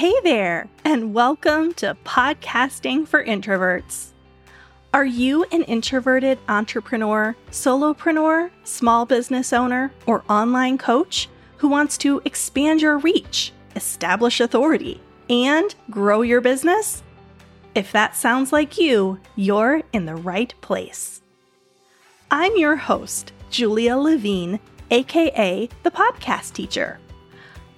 Hey there, and welcome to Podcasting for Introverts. Are you an introverted entrepreneur, solopreneur, small business owner, or online coach who wants to expand your reach, establish authority, and grow your business? If that sounds like you, you're in the right place. I'm your host, Julia Levine, aka the Podcast Teacher.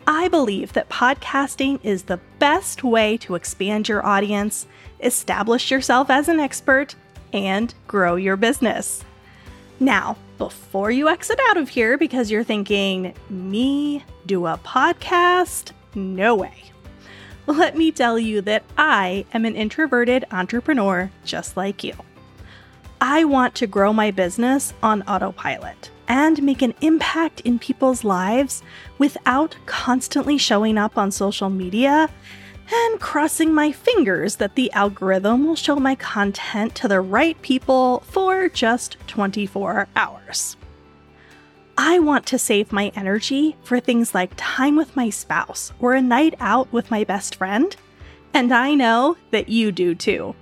I believe that podcasting is the best way to expand your audience, establish yourself as an expert, and grow your business. Now, before you exit out of here because you're thinking, me do a podcast? No way. Let me tell you that I am an introverted entrepreneur just like you. I want to grow my business on autopilot and make an impact in people's lives without constantly showing up on social media and crossing my fingers that the algorithm will show my content to the right people for just 24 hours. I want to save my energy for things like time with my spouse or a night out with my best friend, and I know that you do too.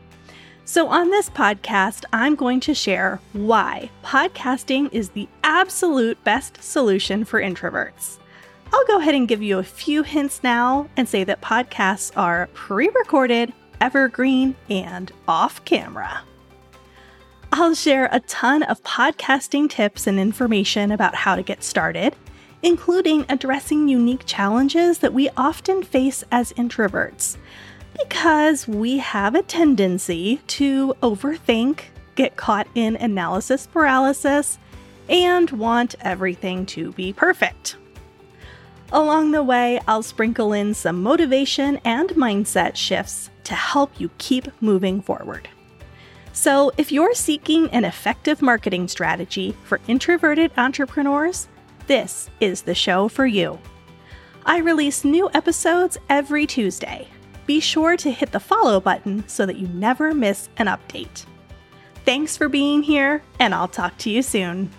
So, on this podcast, I'm going to share why podcasting is the absolute best solution for introverts. I'll go ahead and give you a few hints now and say that podcasts are pre recorded, evergreen, and off camera. I'll share a ton of podcasting tips and information about how to get started, including addressing unique challenges that we often face as introverts because we have a tendency to overthink, get caught in analysis paralysis, and want everything to be perfect. Along the way, I'll sprinkle in some motivation and mindset shifts to help you keep moving forward. So, if you're seeking an effective marketing strategy for introverted entrepreneurs, this is the show for you. I release new episodes every Tuesday, be sure to hit the follow button so that you never miss an update. Thanks for being here, and I'll talk to you soon.